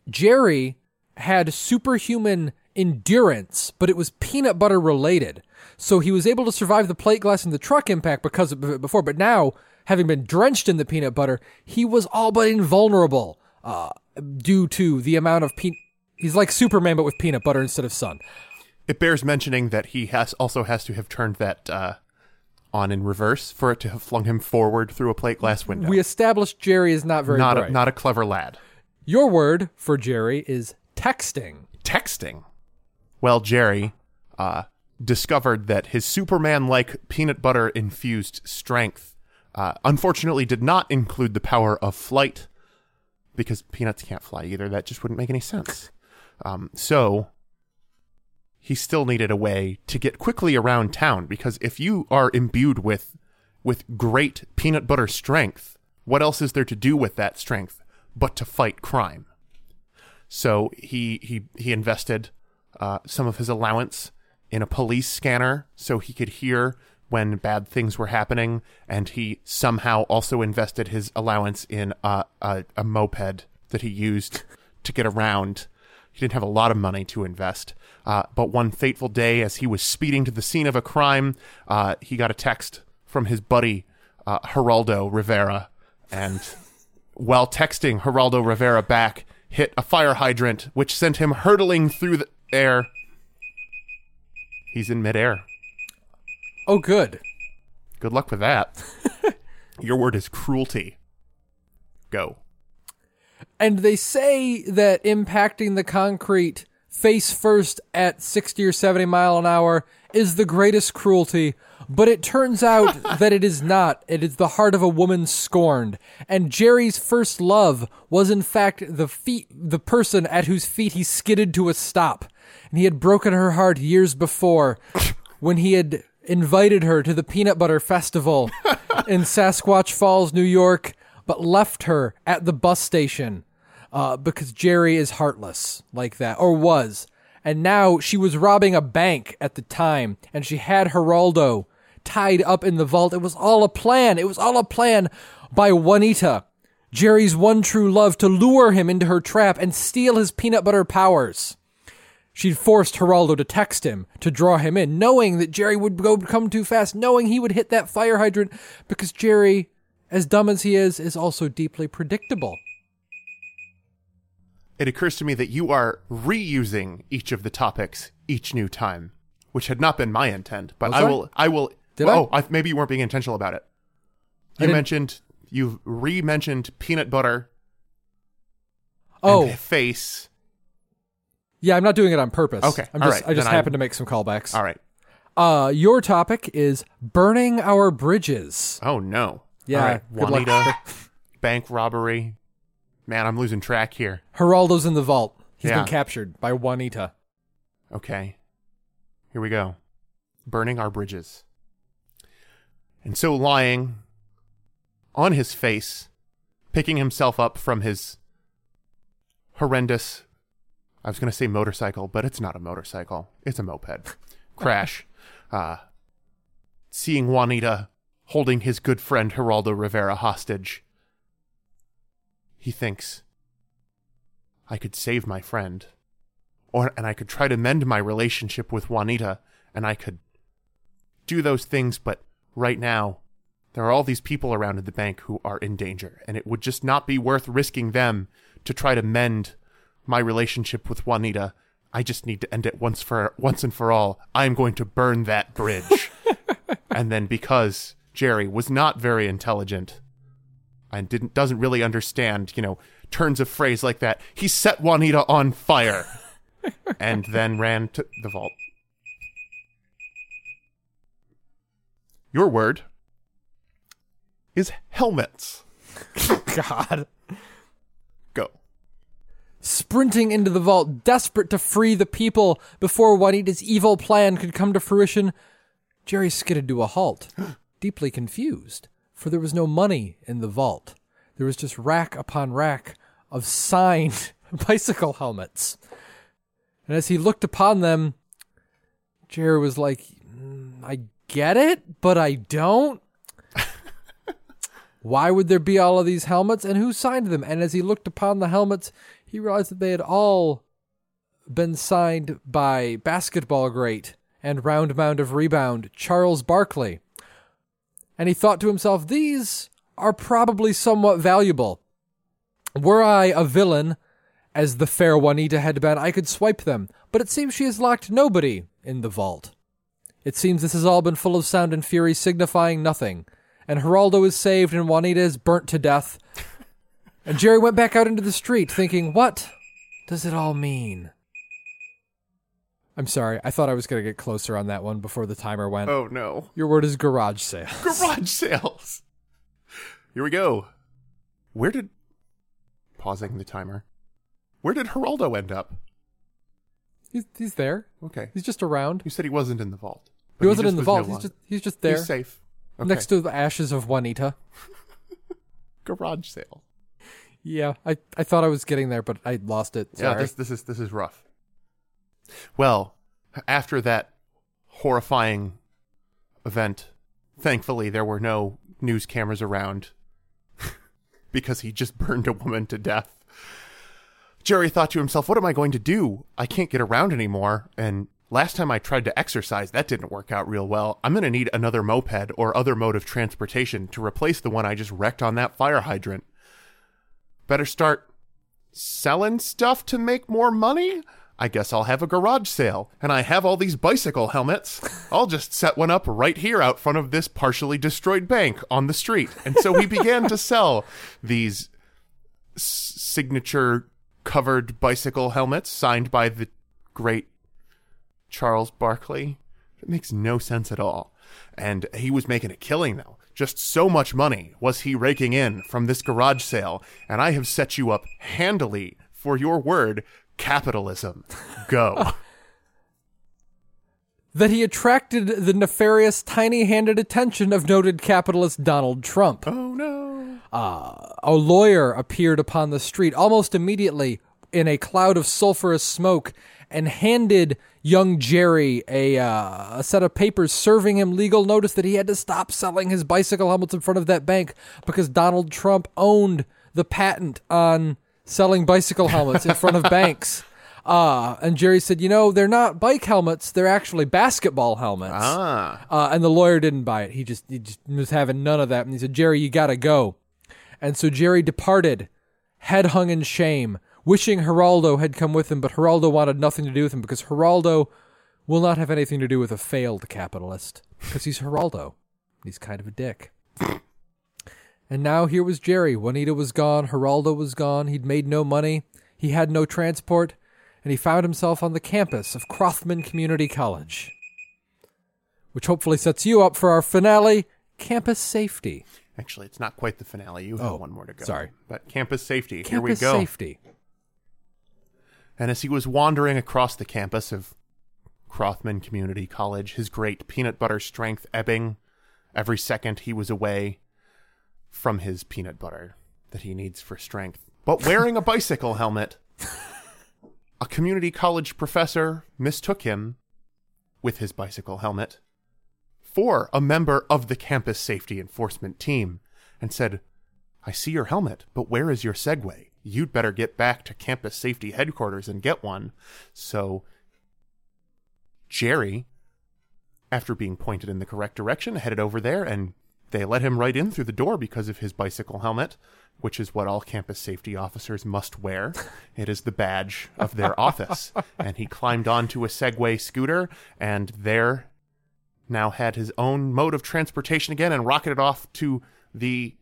Jerry had superhuman endurance, but it was peanut butter related. So he was able to survive the plate glass and the truck impact because of it before. But now, having been drenched in the peanut butter, he was all but invulnerable uh, due to the amount of peanut. He's like Superman, but with peanut butter instead of sun. It bears mentioning that he has also has to have turned that uh, on in reverse for it to have flung him forward through a plate glass window. We established Jerry is not very not bright. a, not a clever lad. Your word for Jerry is texting. Texting. Well, Jerry uh, discovered that his Superman like peanut butter infused strength uh, unfortunately did not include the power of flight because peanuts can't fly either. That just wouldn't make any sense. Um, so he still needed a way to get quickly around town because if you are imbued with with great peanut butter strength, what else is there to do with that strength but to fight crime? So he he he invested uh, some of his allowance in a police scanner so he could hear when bad things were happening, and he somehow also invested his allowance in a, a, a moped that he used to get around. He didn't have a lot of money to invest. Uh, but one fateful day, as he was speeding to the scene of a crime, uh, he got a text from his buddy, uh, Geraldo Rivera. And while texting Geraldo Rivera back, hit a fire hydrant, which sent him hurtling through the air. He's in midair. Oh, good. Good luck with that. Your word is cruelty. Go. And they say that impacting the concrete face first at 60 or 70 mile an hour is the greatest cruelty, but it turns out that it is not. It is the heart of a woman scorned. And Jerry's first love was in fact the feet, the person at whose feet he skidded to a stop. And he had broken her heart years before when he had invited her to the peanut butter festival in Sasquatch Falls, New York, but left her at the bus station uh, because Jerry is heartless like that, or was. And now she was robbing a bank at the time, and she had Geraldo tied up in the vault. It was all a plan. It was all a plan by Juanita, Jerry's one true love, to lure him into her trap and steal his peanut butter powers. She'd forced Geraldo to text him to draw him in, knowing that Jerry would go come too fast, knowing he would hit that fire hydrant, because Jerry, as dumb as he is, is also deeply predictable. It occurs to me that you are reusing each of the topics each new time, which had not been my intent. But I I? will. I will. Did I? oh, I? maybe you weren't being intentional about it. You mentioned you've re-mentioned peanut butter Oh, and face. Yeah, I'm not doing it on purpose. Okay, I'm all just, right, I just happened to make some callbacks. All right. Uh, your topic is burning our bridges. Oh no. Yeah, All right. Juanita, bank robbery. Man, I'm losing track here. Geraldo's in the vault. He's Yeah. been captured by Juanita. Okay. Here we go. Burning our bridges. And so lying on his face, picking himself up from his horrendous I was going to say motorcycle, but it's not a motorcycle. It's a moped. Crash. Uh seeing Juanita holding his good friend Geraldo Rivera hostage. He thinks I could save my friend or and I could try to mend my relationship with Juanita and I could do those things but right now there are all these people around at the bank who are in danger and it would just not be worth risking them to try to mend my relationship with Juanita I just need to end it once for once and for all I'm going to burn that bridge and then because Jerry was not very intelligent and didn't doesn't really understand, you know, turns of phrase like that. He set Juanita on fire and then ran to the vault. Your word is helmets. God. Sprinting into the vault, desperate to free the people before Juanita's evil plan could come to fruition, Jerry skidded to a halt, deeply confused, for there was no money in the vault. There was just rack upon rack of signed bicycle helmets. And as he looked upon them, Jerry was like, "Mm, I get it, but I don't. Why would there be all of these helmets and who signed them? And as he looked upon the helmets, he realized that they had all been signed by basketball great and round mound of rebound Charles Barkley. And he thought to himself, these are probably somewhat valuable. Were I a villain, as the fair Juanita had been, I could swipe them, but it seems she has locked nobody in the vault. It seems this has all been full of sound and fury, signifying nothing. And Geraldo is saved, and Juanita is burnt to death. And Jerry went back out into the street, thinking, what does it all mean? I'm sorry. I thought I was going to get closer on that one before the timer went. Oh no. Your word is garage sale. Garage sales. Here we go. Where did pausing the timer? Where did Geraldo end up? He's, he's there. Okay. He's just around. You said he wasn't in the vault. He wasn't just in the was vault. no he's just he's just there He's safe. Okay. next to the ashes of Juanita. garage sale. Yeah, I, I thought I was getting there, but I lost it. Sorry. Yeah, this this is this is rough. Well, after that horrifying event, thankfully there were no news cameras around because he just burned a woman to death. Jerry thought to himself, "What am I going to do? I can't get around anymore." And last time I tried to exercise, that didn't work out real well. I'm going to need another moped or other mode of transportation to replace the one I just wrecked on that fire hydrant. Better start selling stuff to make more money? I guess I'll have a garage sale. And I have all these bicycle helmets. I'll just set one up right here out front of this partially destroyed bank on the street. And so he began to sell these s- signature covered bicycle helmets signed by the great Charles Barkley. It makes no sense at all. And he was making a killing, though. Just so much money was he raking in from this garage sale. And I have set you up handily for your word, capitalism. Go. that he attracted the nefarious, tiny-handed attention of noted capitalist Donald Trump. oh, no. Uh, a lawyer appeared upon the street almost immediately in a cloud of sulfurous smoke and handed young Jerry a, uh, a set of papers serving him legal notice that he had to stop selling his bicycle helmets in front of that bank because Donald Trump owned the patent on selling bicycle helmets in front of banks. Uh, and Jerry said, you know, they're not bike helmets, they're actually basketball helmets. Ah. Uh, and the lawyer didn't buy it. He just, he just was having none of that. And he said, Jerry, you gotta go. And so Jerry departed, head hung in shame, wishing Geraldo had come with him, but Geraldo wanted nothing to do with him because Geraldo will not have anything to do with a failed capitalist because he's Geraldo. He's kind of a dick. And now here was Jerry. Juanita was gone. Geraldo was gone. He'd made no money. He had no transport. And he found himself on the campus of Crothman Community College. Which hopefully sets you up for our finale campus safety. Actually, it's not quite the finale. You have Oh, one more to go. sorry. But campus safety. Campus Here we go. safety. And as he was wandering across the campus of Crothman Community College, his great peanut butter strength ebbing every second he was away from his peanut butter that he needs for strength. But wearing a bicycle helmet, a community college professor mistook him with his bicycle helmet for a member of the campus safety enforcement team and said, I see your helmet, but where is your Segway? You'd better get back to campus safety headquarters and get one. So, Jerry, after being pointed in the correct direction, headed over there and they let him right in through the door because of his bicycle helmet, which is what all campus safety officers must wear. It is the badge of their office. And he climbed onto a Segway scooter and there now had his own mode of transportation again and rocketed off to the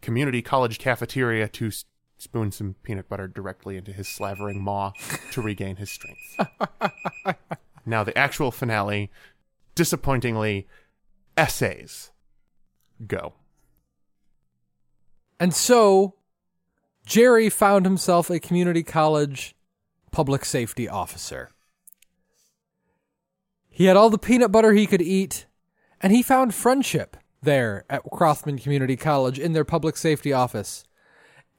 community college cafeteria to s- spoon some peanut butter directly into his slavering maw to regain his strength. now, the actual finale, disappointingly, essays. Go. And so Jerry found himself a community college public safety officer. He had all the peanut butter he could eat, and he found friendship there at Crothman Community College in their public safety office.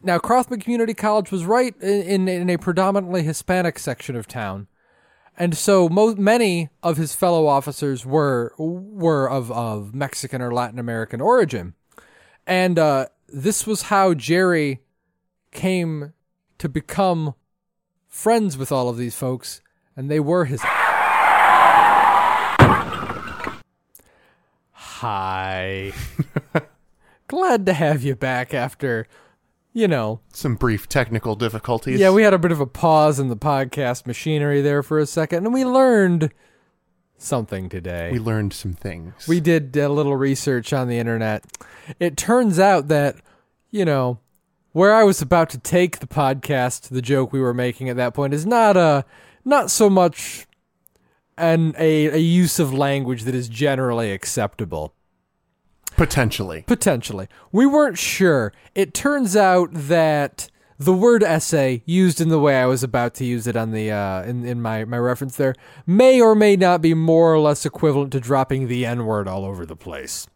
Now, Crothman Community College was right in, in, in a predominantly Hispanic section of town. And so mo- many of his fellow officers were were of, of Mexican or Latin American origin. And uh, this was how Jerry came to become friends with all of these folks, and they were his. Hi. Glad to have you back after, you know, Some brief technical difficulties. yeah, we had a bit of a pause in the podcast machinery there for a second, and we learned something today. we learned some things. We did a little research on the internet. It turns out that, you know, where I was about to take the podcast, the joke we were making at that point is not uh not so much and a, a use of language that is generally acceptable. Potentially. Potentially. We weren't sure. It turns out that the word essay, used in the way I was about to use it on the uh, in, in my, my reference there, may or may not be more or less equivalent to dropping the N word all over the place.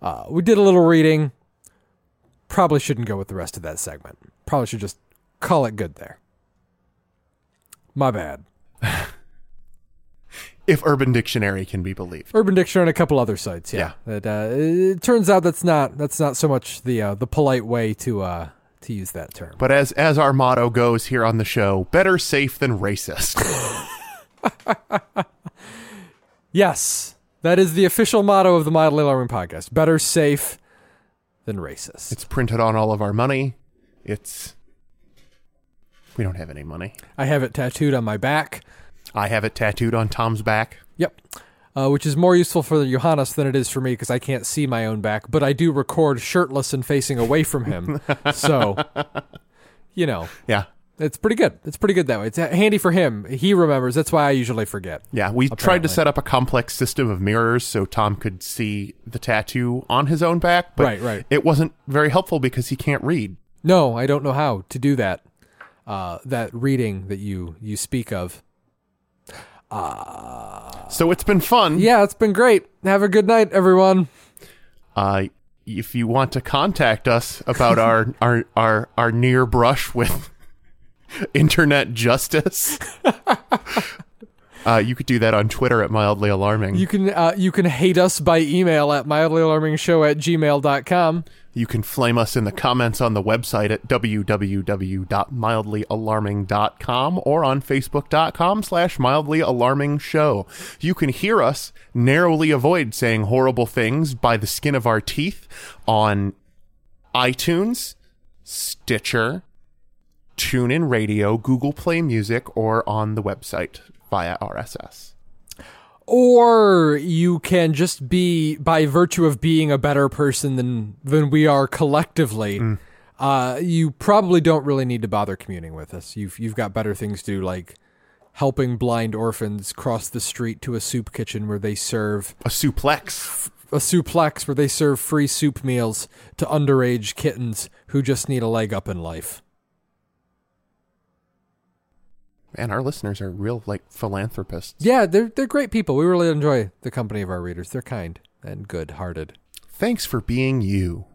Uh, we did a little reading. Probably shouldn't go with the rest of that segment. Probably should just call it good there. My bad. If Urban Dictionary can be believed. Urban Dictionary and a couple other sites. Yeah, That, uh, it turns out that's not that's not so much the uh, the polite way to uh, to use that term. But as as our motto goes here on the show, better safe than racist. Yes, that is the official motto of the Mildly Alarming podcast. Better safe than racist. it's printed on all of our money. It's we don't have any money. I have it tattooed on my back. I have it tattooed on Tom's back. Yep. Uh, which is more useful for Johannes than it is for me because I can't see my own back, but I do record shirtless and facing away from him. so, you know, Yeah. it's pretty good. It's pretty good that way. It's handy for him. He remembers. That's why I usually forget. Yeah, we tried to set up a complex system of mirrors so Tom could see the tattoo on his own back, but Right, right. it wasn't very helpful because he can't read. No, I don't know how to do that. Uh, that reading that you you speak of. So it's been fun. Yeah, it's been great. Have a good night, everyone. Uh, if you want to contact us about our, our, our, our near brush with internet justice, uh, you could do that on Twitter at mildly alarming. You can uh, you can hate us by email at mildlyalarmingshow at gmail.com. You can flame us in the comments on the website at www.mildlyalarming.com or on facebook.com slash mildly alarming show. You can hear us narrowly avoid saying horrible things by the skin of our teeth on iTunes, Stitcher, TuneIn Radio, Google Play Music, or on the website via RSS. Or you can just be by virtue of being a better person than than we are collectively. Uh, you probably don't really need to bother commuting with us. You've you've got better things to do, like helping blind orphans cross the street to a soup kitchen where they serve A suplex. a souplex where they serve free soup meals to underage kittens who just need a leg up in life. Man, our listeners are real, like, philanthropists. Yeah, they're they're great people. We really enjoy the company of our readers. They're kind and good-hearted. Thanks for being you.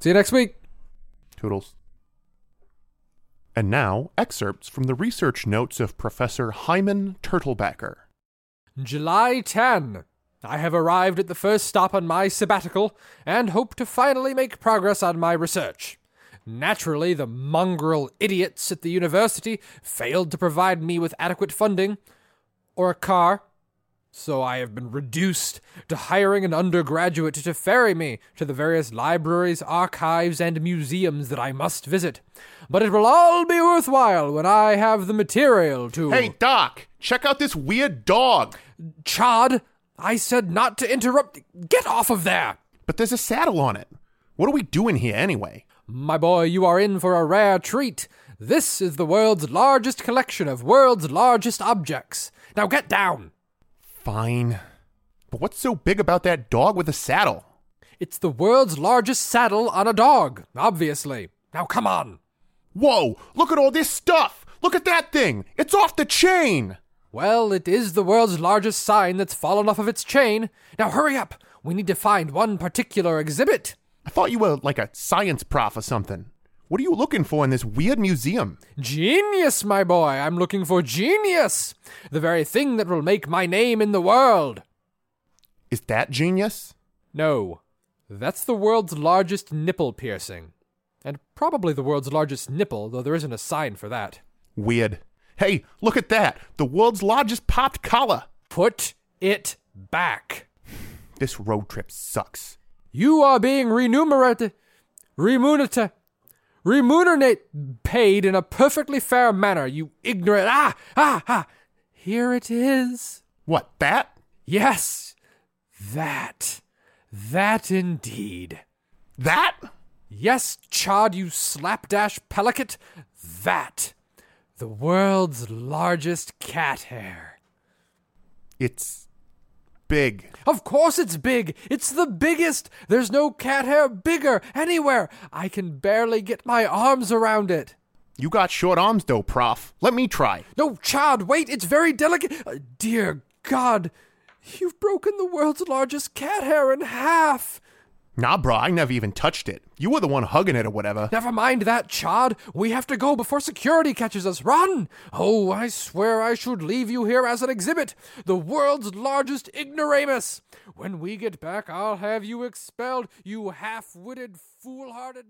See you next week. Toodles. And now, excerpts from the research notes of Professor Hyman Turtlebacker. July 10. I have arrived at the first stop on my sabbatical and hope to finally make progress on my research. Naturally, the mongrel idiots at the university failed to provide me with adequate funding or a car, so I have been reduced to hiring an undergraduate to ferry me to the various libraries, archives, and museums that I must visit. But it will all be worthwhile when I have the material to. Hey, Doc, check out this weird dog. Chad, I said not to interrupt. Get off of there! But there's a saddle on it. What are we doing here anyway? My boy, you are in for a rare treat. This is the world's largest collection of world's largest objects. Now get down! Fine. But what's so big about that dog with a saddle? It's the world's largest saddle on a dog, obviously. Now come on! Whoa, look at all this stuff! Look at that thing! It's off the chain! Well, it is the world's largest sign that's fallen off of its chain. Now hurry up! We need to find one particular exhibit. I thought you were like a science prof or something. What are you looking for in this weird museum? Genius, my boy! I'm looking for genius! The very thing that will make my name in the world! Is that genius? No. That's the world's largest nipple piercing. And probably the world's largest nipple, though there isn't a sign for that. Weird. Hey, look at that! The world's largest popped collar! Put it back. This road trip sucks. You are being remunerated, remunerated, remunerate, paid in a perfectly fair manner, you ignorant. Ah, ah, ah. Here it is. What, that? Yes, that. That indeed. That? Yes, Chad, you slapdash pelicot. That. The world's largest cat hair. It's big. Of course it's big. It's the biggest. There's no cat hair bigger anywhere. I can barely get my arms around it. You got short arms, though, Prof. Let me try. No, Chad, wait. It's very delicate. Uh, dear God, you've broken the world's largest cat hair in half. Nah, bro, I never even touched it. You were the one hugging it or whatever. Never mind that, Chad. We have to go before security catches us. Run! Oh, I swear I should leave you here as an exhibit. The world's largest ignoramus. When we get back, I'll have you expelled, you half witted, foolhardy.